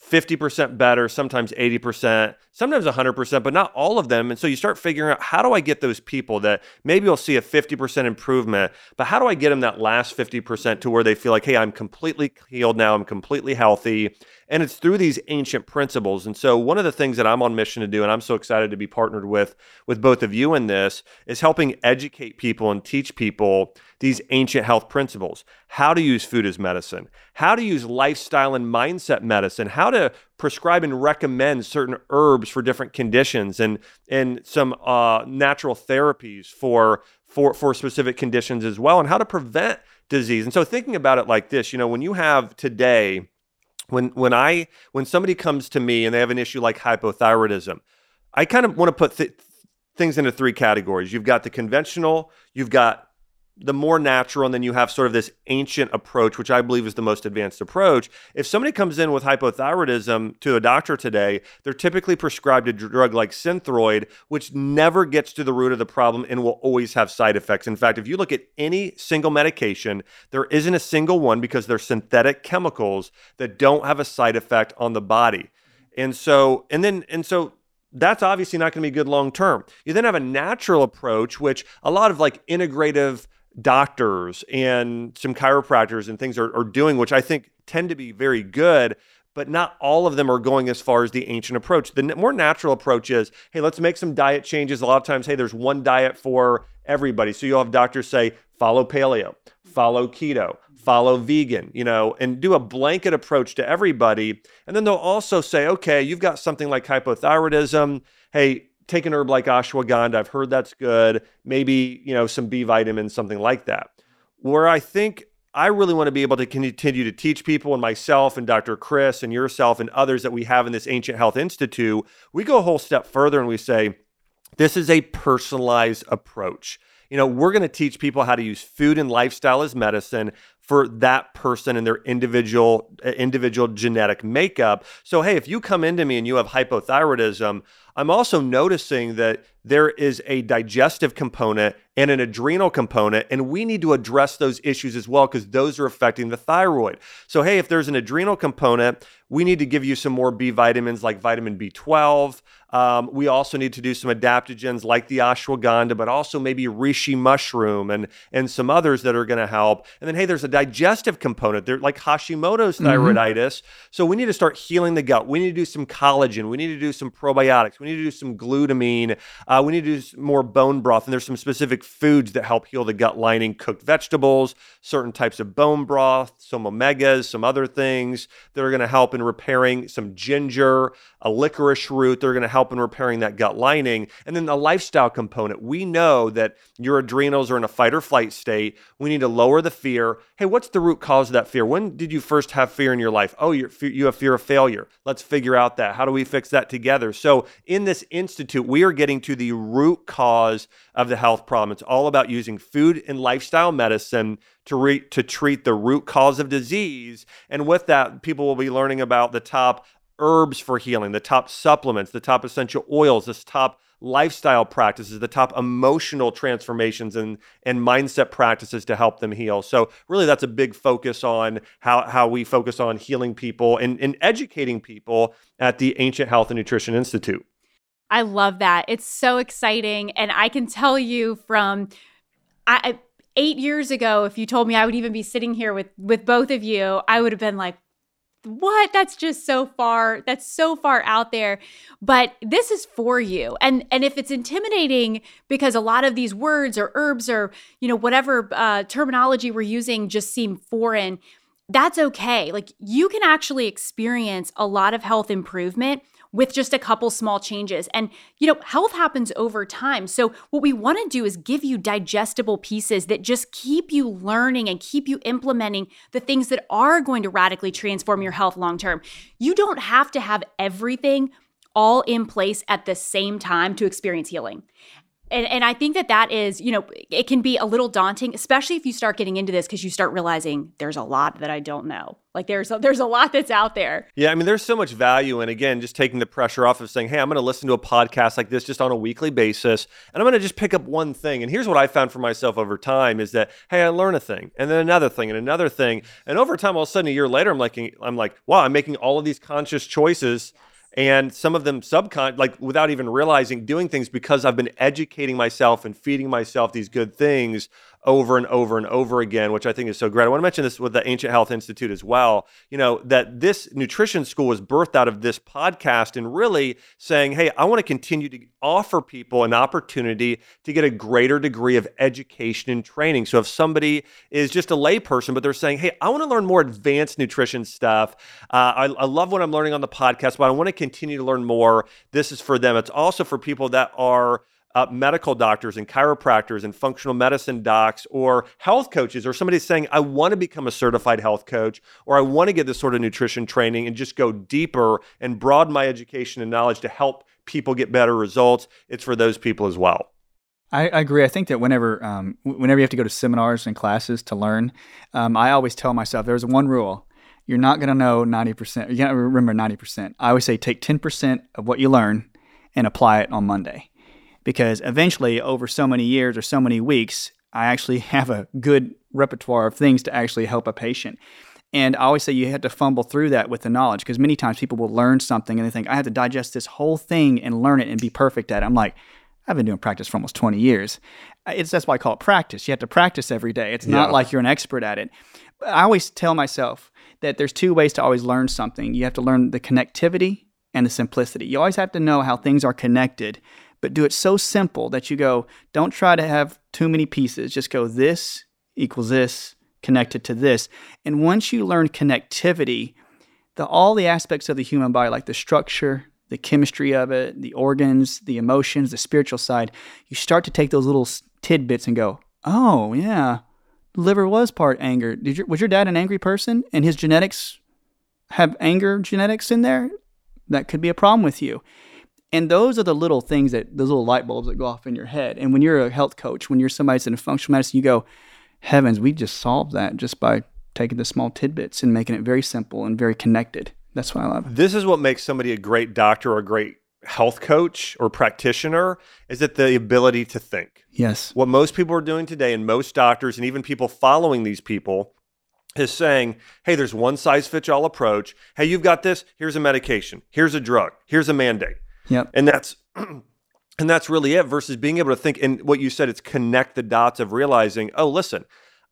50% better, sometimes 80%, sometimes 100%, but not all of them. And so you start figuring out how do I get those people that maybe you'll see a 50% improvement, but how do I get them that last 50% to where they feel like, hey, I'm completely healed now, I'm completely healthy. And it's through these ancient principles. And so one of the things that I'm on mission to do, and I'm so excited to be partnered with with both of you in this, is helping educate people and teach people these ancient health principles. How to use food as medicine, how to use lifestyle and mindset medicine, how to prescribe and recommend certain herbs for different conditions and and some uh, natural therapies for for for specific conditions as well and how to prevent disease. And so thinking about it like this, you know, when you have today when when I when somebody comes to me and they have an issue like hypothyroidism, I kind of want to put th- things into three categories. You've got the conventional, you've got the more natural, and then you have sort of this ancient approach, which I believe is the most advanced approach. If somebody comes in with hypothyroidism to a doctor today, they're typically prescribed a drug like Synthroid, which never gets to the root of the problem and will always have side effects. In fact, if you look at any single medication, there isn't a single one because they're synthetic chemicals that don't have a side effect on the body. And so, and then, and so that's obviously not going to be good long term. You then have a natural approach, which a lot of like integrative doctors and some chiropractors and things are, are doing, which I think tend to be very good. But not all of them are going as far as the ancient approach. The more natural approach is, hey, let's make some diet changes. A lot of times, hey, there's one diet for everybody. So you'll have doctors say, follow paleo, follow keto, follow vegan, you know, and do a blanket approach to everybody. And then they'll also say, okay, you've got something like hypothyroidism. Hey, take an herb like ashwagandha. I've heard that's good. Maybe, you know, some B vitamins, something like that. Where I think I really want to be able to continue to teach people and myself and Dr. Chris and yourself and others that we have in this Ancient Health Institute, we go a whole step further and we say, this is a personalized approach. You know, we're going to teach people how to use food and lifestyle as medicine for that person and their individual uh, individual genetic makeup. So hey, if you come into me and you have hypothyroidism, I'm also noticing that there is a digestive component and an adrenal component, and we need to address those issues as well because those are affecting the thyroid. So, hey, if there's an adrenal component, we need to give you some more B vitamins like vitamin B12. Um, we also need to do some adaptogens like the ashwagandha, but also maybe reishi mushroom and and some others that are going to help. And then, hey, there's a digestive component. They're like Hashimoto's thyroiditis. Mm-hmm. So we need to start healing the gut. We need to do some collagen. We need to do some probiotics. We need to do some glutamine. Uh, we need to do more bone broth. And there's some specific foods that help heal the gut lining, cooked vegetables, certain types of bone broth, some omegas, some other things that are going to help in repairing some ginger, a licorice root. They're going to help in repairing that gut lining. And then the lifestyle component. We know that your adrenals are in a fight or flight state. We need to lower the fear. Hey, what's the root cause of that fear? When did you first have fear in your life? Oh, you have fear of failure. Let's figure out that. How do we fix that together? So, in this institute, we are getting to the root cause of the health problem. It's all about using food and lifestyle medicine to re- to treat the root cause of disease. And with that, people will be learning about the top herbs for healing, the top supplements, the top essential oils, the top lifestyle practices, the top emotional transformations and, and mindset practices to help them heal. So really that's a big focus on how, how we focus on healing people and, and educating people at the Ancient Health and Nutrition Institute. I love that. It's so exciting. And I can tell you from I, eight years ago, if you told me I would even be sitting here with with both of you, I would have been like, what? That's just so far that's so far out there. But this is for you. And and if it's intimidating because a lot of these words or herbs or you know whatever uh, terminology we're using just seem foreign that's okay. Like you can actually experience a lot of health improvement with just a couple small changes. And, you know, health happens over time. So, what we want to do is give you digestible pieces that just keep you learning and keep you implementing the things that are going to radically transform your health long term. You don't have to have everything all in place at the same time to experience healing and, and I think that that is, you know, it can be a little daunting, especially if you start getting into this because you start realizing there's a lot that I don't know. Like there's a, there's a lot that's out there. Yeah, I mean, there's so much value in again just taking the pressure off of saying, "Hey, I'm going to listen to a podcast like this just on a weekly basis, and I'm going to just pick up one thing." And here's what I found for myself over time is that, hey, I learn a thing, and then another thing, and another thing, and over time, all of a sudden, a year later, I'm like, I'm like, wow, I'm making all of these conscious choices and some of them subcon like without even realizing doing things because I've been educating myself and feeding myself these good things over and over and over again, which I think is so great. I want to mention this with the Ancient Health Institute as well. You know, that this nutrition school was birthed out of this podcast and really saying, hey, I want to continue to offer people an opportunity to get a greater degree of education and training. So if somebody is just a layperson, but they're saying, hey, I want to learn more advanced nutrition stuff. Uh, I, I love what I'm learning on the podcast, but I want to continue to learn more. This is for them. It's also for people that are uh, medical doctors and chiropractors and functional medicine docs or health coaches or somebody saying, I want to become a certified health coach or I want to get this sort of nutrition training and just go deeper and broaden my education and knowledge to help people get better results, it's for those people as well. I, I agree. I think that whenever um, whenever you have to go to seminars and classes to learn, um, I always tell myself there's one rule. You're not going to know 90%. You can't remember 90%. I always say take 10% of what you learn and apply it on Monday because eventually, over so many years or so many weeks, I actually have a good repertoire of things to actually help a patient. And I always say you have to fumble through that with the knowledge because many times people will learn something and they think, I have to digest this whole thing and learn it and be perfect at it. I'm like, I've been doing practice for almost 20 years. It's that's why I call it practice. You have to practice every day. It's not like you're an expert at it. I always tell myself that there's two ways to always learn something. You have to learn the connectivity and the simplicity. You always have to know how things are connected but do it so simple that you go, don't try to have too many pieces. Just go, this equals this, connected to this. And once you learn connectivity, the all the aspects of the human body, like the structure, the chemistry of it, the organs, the emotions, the spiritual side, you start to take those little tidbits and go, oh yeah, liver was part anger. Did your, was your dad an angry person and his genetics have anger genetics in there? That could be a problem with you. And those are the little things that those little light bulbs that go off in your head. And when you're a health coach, when you're somebody that's in a functional medicine, you go, heavens, we just solved that just by taking the small tidbits and making it very simple and very connected. That's what I love. This is what makes somebody a great doctor or a great health coach or practitioner is that the ability to think. Yes. What most people are doing today and most doctors and even people following these people is saying, hey, there's one size fits all approach. Hey, you've got this. Here's a medication. Here's a drug. Here's a mandate. Yep. And that's and that's really it versus being able to think and what you said it's connect the dots of realizing, oh, listen,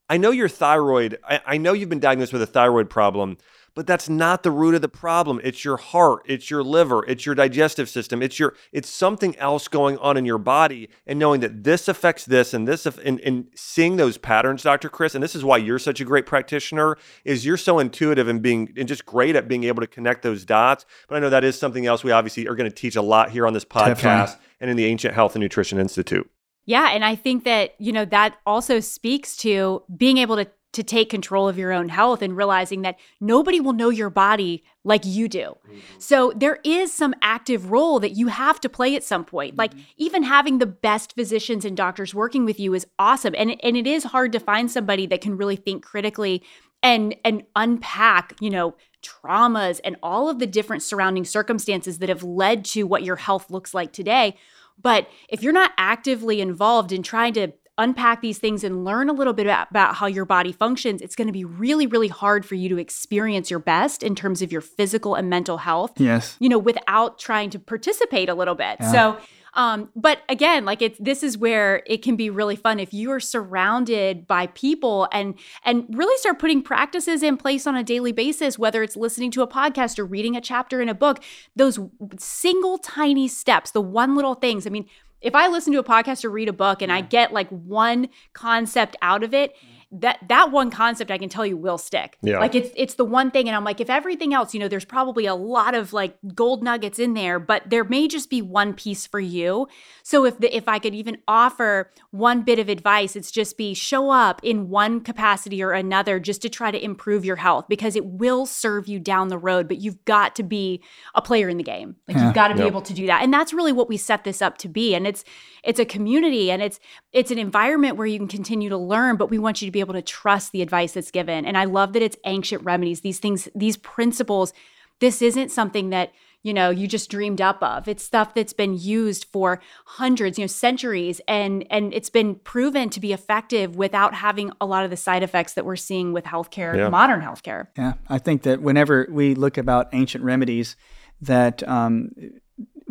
I know your thyroid, I, I know you've been diagnosed with a thyroid problem, but that's not the root of the problem. It's your heart it's your liver it's your digestive system it's your it's something else going on in your body and knowing that this affects this and this and, and seeing those patterns dr chris and this is why you're such a great practitioner is you're so intuitive and being and just great at being able to connect those dots. But i know that is something else we obviously are going to teach a lot here on this podcast Definitely. and in the ancient health and nutrition institute. Yeah and i think that you know that also speaks to being able to to take control of your own health and realizing that nobody will know your body like you do. Mm-hmm. So there is some active role that you have to play at some point. Mm-hmm. Like even having the best physicians and doctors working with you is awesome. And and it is hard to find somebody that can really think critically and and unpack, you know, traumas and all of the different surrounding circumstances that have led to what your health looks like today. But if you're not actively involved in trying to unpack these things and learn a little bit about, about how your body functions, it's going to be really, really hard for you to experience your best in terms of your physical and mental health. Yes. You know, without trying to participate a little bit. Yeah. So Um, but again, like it's this is where it can be really fun if you are surrounded by people and and really start putting practices in place on a daily basis, whether it's listening to a podcast or reading a chapter in a book, those single tiny steps, the one little things. I mean, if I listen to a podcast or read a book and I get like one concept out of it, that that one concept I can tell you will stick. Yeah. Like it's it's the one thing and I'm like if everything else, you know, there's probably a lot of like gold nuggets in there, but there may just be one piece for you. So if the if I could even offer one bit of advice, it's just be show up in one capacity or another just to try to improve your health because it will serve you down the road, but you've got to be a player in the game. Like Yeah. you've got to be Yep. able to do that. And that's really what we set this up to be. And it's it's a community and it's it's an environment where you can continue to learn, but we want you to be able to trust the advice that's given. And I love that it's ancient remedies, these things, these principles. This isn't something that you know you just dreamed up of it's stuff that's been used for hundreds you know centuries and and it's been proven to be effective without having a lot of the side effects that we're seeing with healthcare Yeah. modern healthcare Yeah, I think that whenever we look about ancient remedies, that um,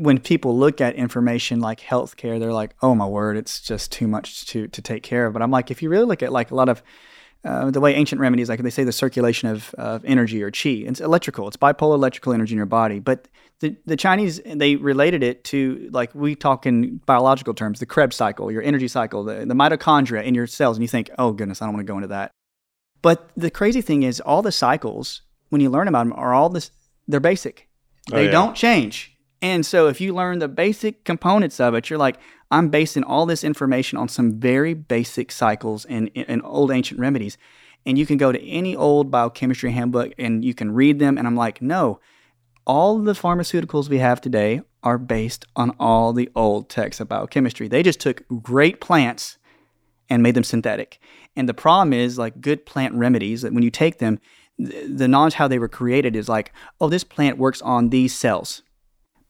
when people look at information like healthcare, they're like, "Oh my word, it's just too much to to take care of." But I'm like, if you really look at like a lot of uh, the way ancient remedies, like they say, the circulation of, of energy or chi, it's electrical. It's bipolar electrical energy in your body. But the the Chinese they related it to like we talk in biological terms, the Krebs cycle, your energy cycle, the, the mitochondria in your cells, and you think, "Oh goodness, I don't want to go into that." But the crazy thing is, all the cycles, when you learn about them, are all this. They're basic. Oh, They yeah. don't change. And so, if you learn the basic components of it, you're like, I'm basing all this information on some very basic cycles and, and old ancient remedies. And you can go to any old biochemistry handbook and you can read them. And I'm like, no, all the pharmaceuticals we have today are based on all the old texts of biochemistry. They just took great plants and made them synthetic. And the problem is, like good plant remedies, that when you take them, the knowledge how they were created is like, oh, this plant works on these cells.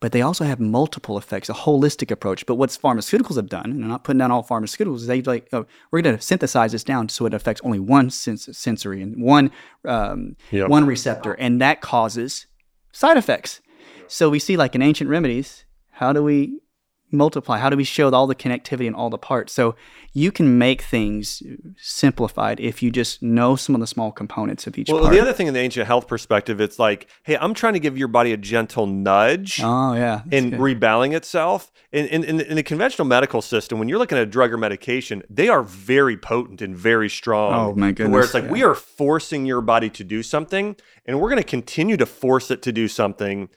But they also have multiple effects, a holistic approach. But what's pharmaceuticals have done, and I'm not putting down all pharmaceuticals, is they like, oh, we're going to synthesize this down so it affects only one sens- sensory and one um, Yep. one receptor, and that causes side effects. So we see, like in ancient remedies, how do we multiply? How do we show all the connectivity and all the parts? So you can make things simplified if you just know some of the small components of each Well, part. the other thing in the ancient health perspective, it's like, hey, I'm trying to give your body a gentle nudge. oh yeah, good. rebalancing itself. In, in, in, the- in the conventional medical system, when you're looking at a drug or medication, they are very potent and very strong. Oh, my to Where it's like yeah. we are forcing your body to do something, and we're going to continue to force it to do something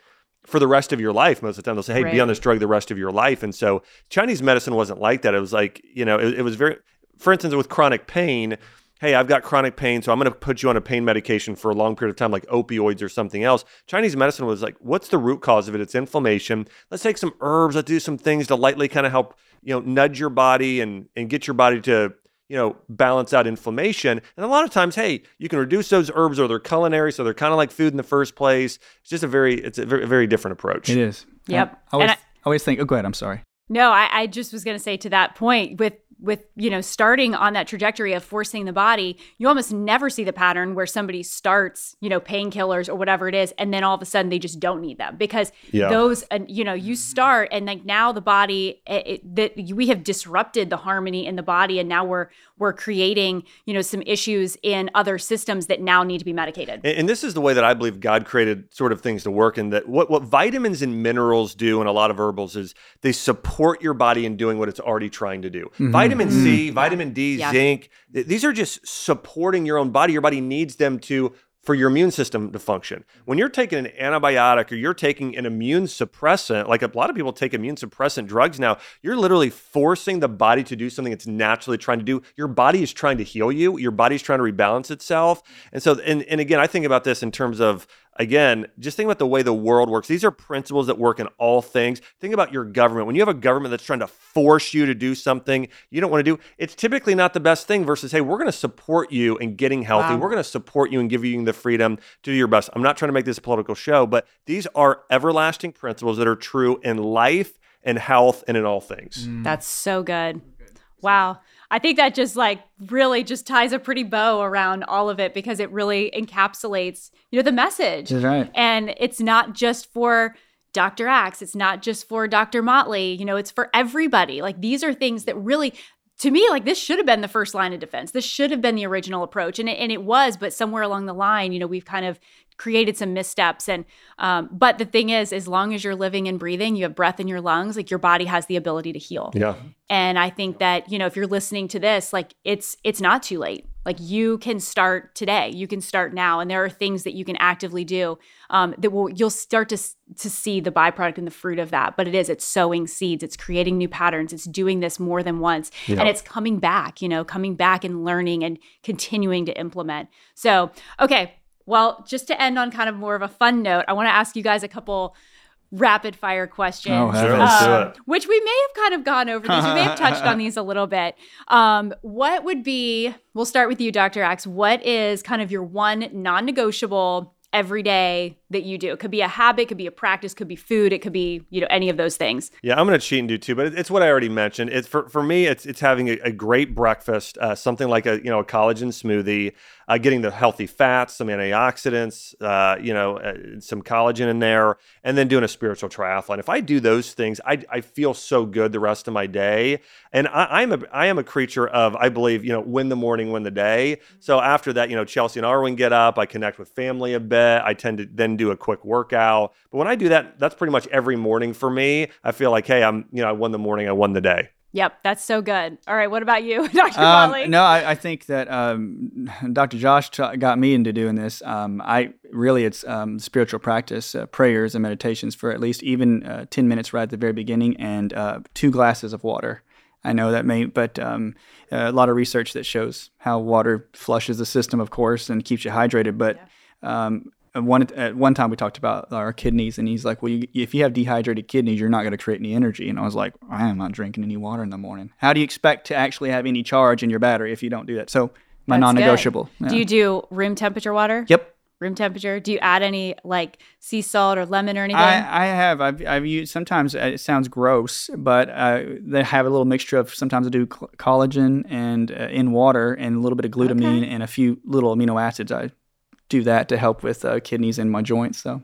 for the rest of your life. Most of the time, they'll say, "Hey, be on this drug the rest of your life." And so Chinese medicine wasn't like that. It was like you know, it, it was very, for instance, with chronic pain. Hey, I've got chronic pain, so I'm going to put you on a pain medication for a long period of time, like opioids or something else. Chinese medicine was like, what's the root cause of it? It's inflammation. Let's take some herbs. Let's do some things to lightly kind of help, you know, nudge your body and and get your body to, you know, balance out inflammation. And a lot of times, hey, you can reduce those herbs, or they're culinary, so they're kind of like food in the first place. It's just a very, it's a very, very different approach. it is. Yep. I always, I- I always think. Oh, go ahead. I'm sorry. No, I, I just was going to say to that point with with you know starting on that trajectory of forcing the body, you almost never see the pattern where somebody starts you know painkillers or whatever it is, and then all of a sudden they just don't need them because Yeah. those uh, you know you start and like now the body it, it, that we have disrupted the harmony in the body, and now we're we're creating you know some issues in other systems that now need to be medicated. And, and this is the way that I believe God created sort of things to work. And that what, what vitamins and minerals do and a lot of herbals is they support your body in doing what it's already trying to do. Vitamin C, mm. vitamin D, Yeah. zinc, th- these are just supporting your own body. Your body needs them to for your immune system to function. When you're taking an antibiotic or you're taking an immune suppressant, like a lot of people take immune suppressant drugs now, you're literally forcing the body to do something it's naturally trying to do. Your body is trying to heal you, your body's trying to rebalance itself. And so and, and again, I think about this in terms of again, just think about the way the world works. These are principles that work in all things. Think about your government. When you have a government that's trying to force you to do something you don't want to do, it's typically not the best thing versus, hey, we're going to support you in getting healthy. Wow. We're going to support you and give you the freedom to do your best. I'm not trying to make this a political show, but these are everlasting principles that are true in life and health and in all things. Mm. That's so good. Wow. I think that just like really just ties a pretty bow around all of it because it really encapsulates, you know, the message. That's right. And it's not just for Dr. Axe. It's not just for Dr. Motley, you know, it's for everybody. Like these are things that really to me, like this should have been the first line of defense. This should have been the original approach, and it, and it was. But somewhere along the line, you know, we've kind of created some missteps. And um, but the thing is, as long as you're living and breathing, you have breath in your lungs. Like your body has the ability to heal. Yeah. And I think that you know, if you're listening to this, like it's it's not too late. Like you can start today. You can start now, and there are things that you can actively do um, that will you'll start to to see the byproduct and the fruit of that. But it is it's sowing seeds. It's creating new patterns. It's doing this more than once, yeah. and it's coming back. You know, coming back and learning and continuing to implement. So okay, well, just to end on kind of more of a fun note, I want to ask you guys a couple rapid fire questions, oh, sure, um, which we may have kind of gone over these. we may have touched on these a little bit. Um, what would be, we'll start with you, Dr. Axe. What is kind of your one non negotiable every day that you do. It could be a habit, could be a practice, could be food, it could be, you know, any of those things. Yeah, I'm going to cheat and do two, but it's what I already mentioned. It's for, for me, it's it's having a, a great breakfast, uh, something like a, you know, a collagen smoothie, uh, getting the healthy fats, some antioxidants, uh, you know, uh, some collagen in there, and then doing a spiritual triathlon. If I do those things, I, I feel so good the rest of my day. And I, am a I am a creature of I believe you know win the morning, win the day. So after that, you know, Chelsea and Arwen get up. I connect with family a bit. I tend to then do a quick workout. But when I do that, that's pretty much every morning for me. I feel like hey, I'm you know I won the morning, I won the day. Yep, that's so good. All right, what about you, Dr. Um, Motley? no, I, I, think that um, Dr. Josh t- got me into doing this. Um, I really, it's um, spiritual practice, uh, prayers and meditations for at least even uh, ten minutes right at the very beginning, and uh, two glasses of water. I know that may, but um, a lot of research that shows how water flushes the system, of course, and keeps you hydrated. But yeah. Um, one at one time we talked about our kidneys, and he's like, "Well, you, if you have dehydrated kidneys, you're not going to create any energy." And I was like, "I am not drinking any water in the morning. How do you expect to actually have any charge in your battery if you don't do that?" So my That's non-negotiable. Yeah. Do you do room temperature water? Yep. Room temperature. Do you add any like sea salt or lemon or anything? I, I have. I've, I've used. Sometimes it sounds gross, but uh, they have a little mixture of. Sometimes I do collagen and uh, in water and a little bit of glutamine okay. and a few little amino acids. I do that to help with uh, kidneys and my joints. So.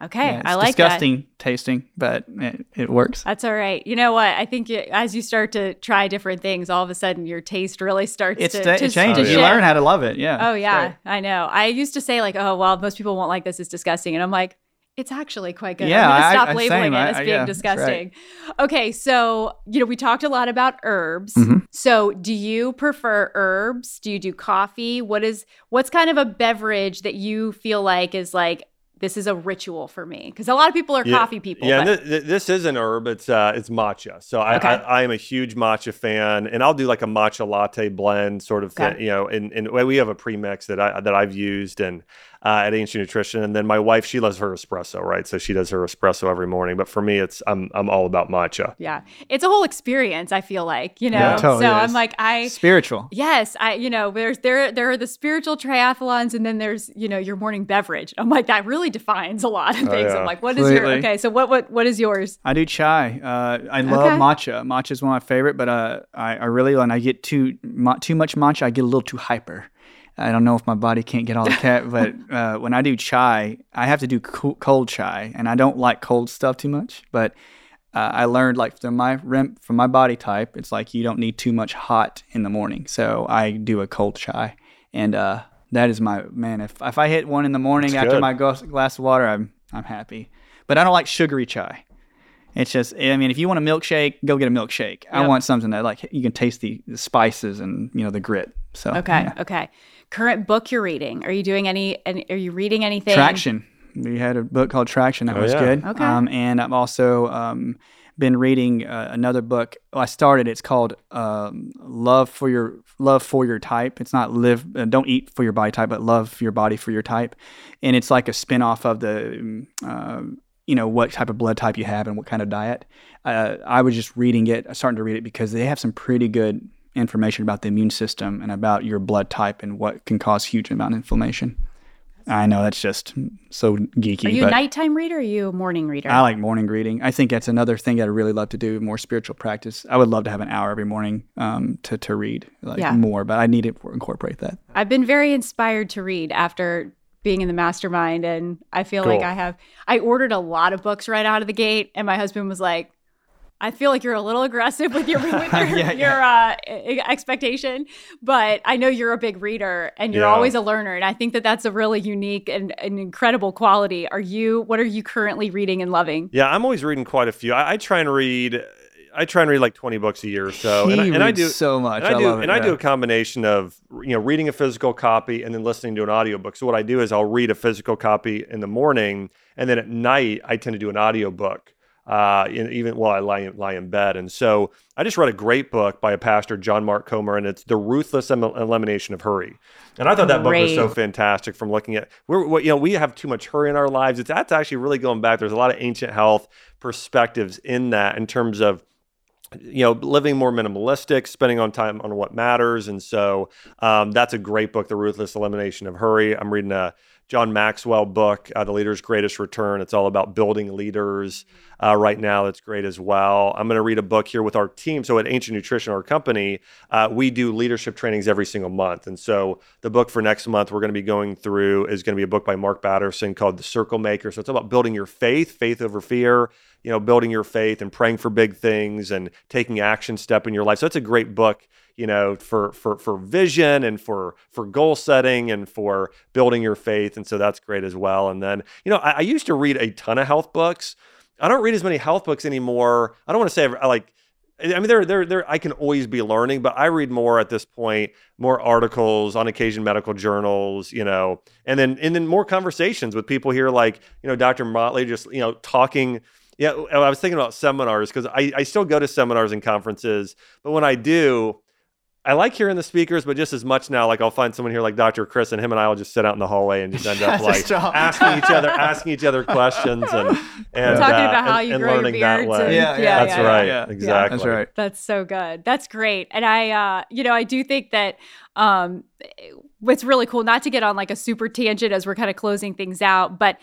Okay, yeah, I like disgusting that. tasting, but it, it, works. That's all right. You know what? I think you, as you start to try different things, all of a sudden your taste really starts it's to, to, to change. To you learn how to love it. Yeah. Oh yeah, I know. I used to say like, oh well, most people won't like this. It's disgusting, and I'm like, it's actually quite good. Yeah, I'm gonna stop I, I, labeling same. it as I, being yeah, disgusting. Right. Okay, so you know we talked a lot about herbs. Mm-hmm. So do you prefer herbs? Do you do coffee? What is what's kind of a beverage that you feel like is like this is a ritual for me because a lot of people are yeah, coffee people. Yeah, th- th- this is an herb. It's uh, it's matcha. So I, okay. I, I am a huge matcha fan, and I'll do like a matcha latte blend sort of okay. thing. You know, and, and we have a premix that I that I've used, and uh, at Ancient Nutrition. And then my wife, she loves her espresso, right? So she does her espresso every morning. But for me, it's I'm I'm all about matcha. Yeah, it's a whole experience. I feel like you know. Yeah, totally so is. I'm like I spiritual. Yes, I you know there's there there are the spiritual triathlons, and then there's you know your morning beverage. I'm like that really defines a lot of oh, things. Oh, yeah. I'm like, what is your okay? So what what what is yours? I do chai. Uh, I love okay. matcha. Matcha is one of my favorite, but uh, I I really when I get too too much matcha, I get a little too hyper. I don't know if my body can't get all the cat, but uh, when I do chai, I have to do cold chai, and I don't like cold stuff too much. But uh, I learned like from my from my body type, it's like you don't need too much hot in the morning, so I do a cold chai, and uh, that is my man. If if I hit one in the morning That's after good. my glass of water, I'm I'm happy. But I don't like sugary chai. It's just, I mean, if you want a milkshake, go get a milkshake. Yep. I want something that like you can taste the, the spices and you know the grit. So okay, yeah. okay current book you're reading. Are you doing any? Are you reading anything? Traction. We had a book called Traction that oh, was yeah. good. Okay. Um, and I've also um, been reading uh, another book. Well, I started. It's called um, Love for Your Love for Your Type. It's not live. Uh, don't eat for your body type, but love your body for your type. And it's like a spinoff of the. Uh, you know what type of blood type you have and what kind of diet. Uh, I was just reading it, starting to read it because they have some pretty good information about the immune system and about your blood type and what can cause huge amount of inflammation. I know that's just so geeky. Are you a nighttime reader or are you a morning reader? I like morning reading. I think that's another thing that I really love to do, more spiritual practice. I would love to have an hour every morning um, to, to read like yeah. more, but I need to incorporate that. I've been very inspired to read after being in the mastermind and I feel Cool. like I have I ordered a lot of books right out of the gate and my husband was like I feel like you're a little aggressive with your with your, Yeah, your uh, e- expectation, but I know you're a big reader and you're Yeah. always a learner, and I think that that's a really unique and an incredible quality. Are you? What are you currently reading and loving? Yeah, I'm always reading quite a few. I, I try and read. I try and read like 20 books a year or so, and, I, He and I reads do so much. And I, do, love it, and I do a combination of you know reading a physical copy and then listening to an audiobook. So what I do is I'll read a physical copy in the morning, and then at night I tend to do an audiobook. Uh, in, even while I lie in, lie in bed, and so I just read a great book by a pastor, John Mark Comer, and it's the ruthless elimination of hurry. And I thought that book was so fantastic. From looking at, we're what- you know we have too much hurry in our lives. It's that's actually really going back. There's a lot of ancient health perspectives in that in terms of you know, living more minimalistic, spending on time on what matters, and so um, that's a great book, The Ruthless Elimination of Hurry. I'm reading a John Maxwell book, uh, The Leader's Greatest Return. It's all about building leaders uh, right now. That's great as well. I'm going to read a book here with our team. So at Ancient Nutrition, our company, uh, we do leadership trainings every single month, and so the book for next month we're going to be going through is going to be a book by Mark Batterson called The Circle Maker. So it's about building your faith, faith over fear you know, building your faith and praying for big things and taking action step in your life. So it's a great book, you know, for for for vision and for for goal setting and for building your faith. And so that's great as well. And then, you know, I, I used to read a ton of health books. I don't read as many health books anymore. I don't want to say I like I mean, there, there, there. I can always be learning, but I read more at this point, more articles, on occasion medical journals, you know, and then and then more conversations with people here, like you know, Dr. Motley, just you know, talking. Yeah, I was thinking about seminars because I, I still go to seminars and conferences, but when I do, I like hearing the speakers, but just as much now, like I'll find someone here like Dr. Chris, and him and I will just sit out in the hallway and just end up like asking each other, asking each other questions, and and Talking uh, about how and- you and grow your learning that way. and- Yeah, yeah, That's yeah, right. yeah. Exactly. That's right. That's so good. That's great. And I, uh, you know, I do think that um, what's really cool, not to get on like a super tangent as we're kind of closing things out, but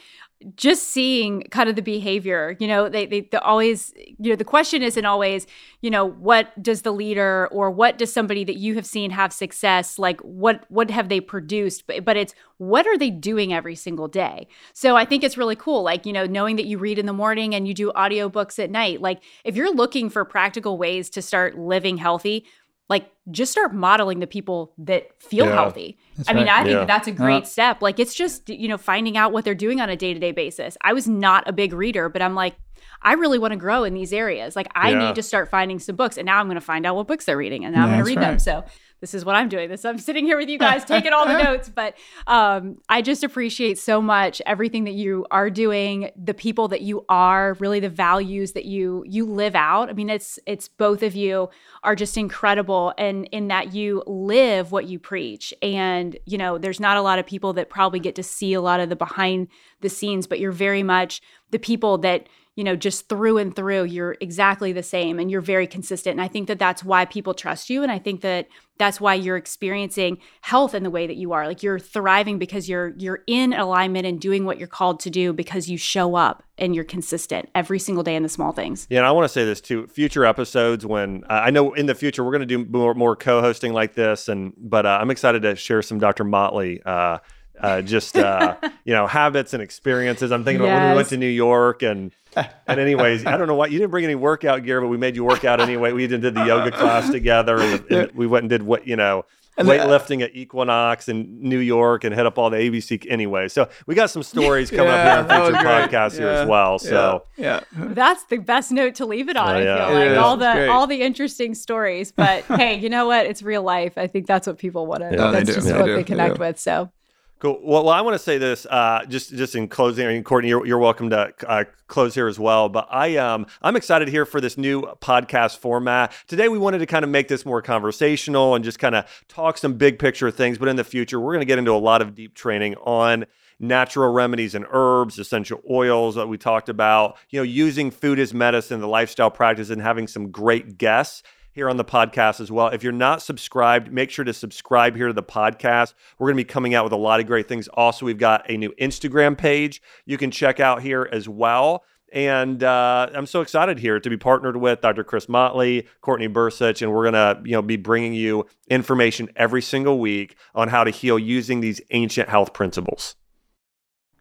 just seeing kind of the behavior, you know, they, they, they always, you know, the question isn't always, you know, what does the leader or what does somebody that you have seen have success, like what, what have they produced? But, but it's what are they doing every single day? So I think it's really cool. Like, you know, knowing that you read in the morning and you do audiobooks at night, like if you're looking for practical ways to start living healthy, like just start modeling the people that feel Yeah. healthy. I mean, right. I think Yeah. that that's a great Yeah. step. Like it's just, you know, finding out what they're doing on a day-to-day basis. I was not a big reader, but I'm like I really want to grow in these areas. Like I Yeah. need to start finding some books and now I'm going to find out what books they're reading and now I'm going to read them. So this is what I'm doing. This I'm sitting here with you guys taking all the notes, but um, I just appreciate so much everything that you are doing, the people that you are, really the values that you you live out. I mean, it's it's both of you are just incredible and in that you live what you preach. And you know, there's not a lot of people that probably get to see a lot of the behind the scenes, but you're very much the people that you know, just through and through, you're exactly the same and you're very consistent. And I think that that's why people trust you. And I think that that's why you're experiencing health in the way that you are. Like you're thriving because you're you're in alignment and doing what you're called to do because you show up and you're consistent every single day in the small things. Yeah, and I want to say this too. Future episodes, when uh, I know in the future we're going to do more, more co-hosting like this, and but uh, I'm excited to share some Dr. Motley, uh, uh, just uh, you know habits and experiences. I'm thinking about when we went to New York, and and anyways, I don't know why you didn't bring any workout gear, but we made you work out anyway. We did the yoga class together, and, and we went and did what you know. And weightlifting at Equinox in New York and hit up all the ABC anyway. So we got some stories coming Yeah, up here that in future great. podcasts here as well. So yeah, That's the best note to leave it on. Oh, I yeah. feel like all the great. all the interesting stories. But hey, you know what? It's real life. I think that's what people want to. Yeah, that's just They what do. they They connect do. with. So Cool. Well, well I want to say this, uh, just just in closing. I mean, Courtney, you're, you're welcome to uh, close here as well. But I um I'm excited here for this new podcast format. Today, we wanted to kind of make this more conversational and just kind of talk some big picture things. But in the future, we're going to get into a lot of deep training on natural remedies and herbs, essential oils that we talked about. You know, using food as medicine, the lifestyle practice, and having some great guests here on the podcast as well. If you're not subscribed, make sure to subscribe here to the podcast. We're going to be coming out with a lot of great things. Also, we've got a new Instagram page you can check out here as well. And uh, I'm so excited here to be partnered with Dr. Chris Motley, Courtney Bursich, and we're gonna, you know, be bringing you information every single week on how to heal using these ancient health principles.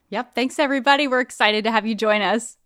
Yep. Thanks, everybody. We're excited to have you join us.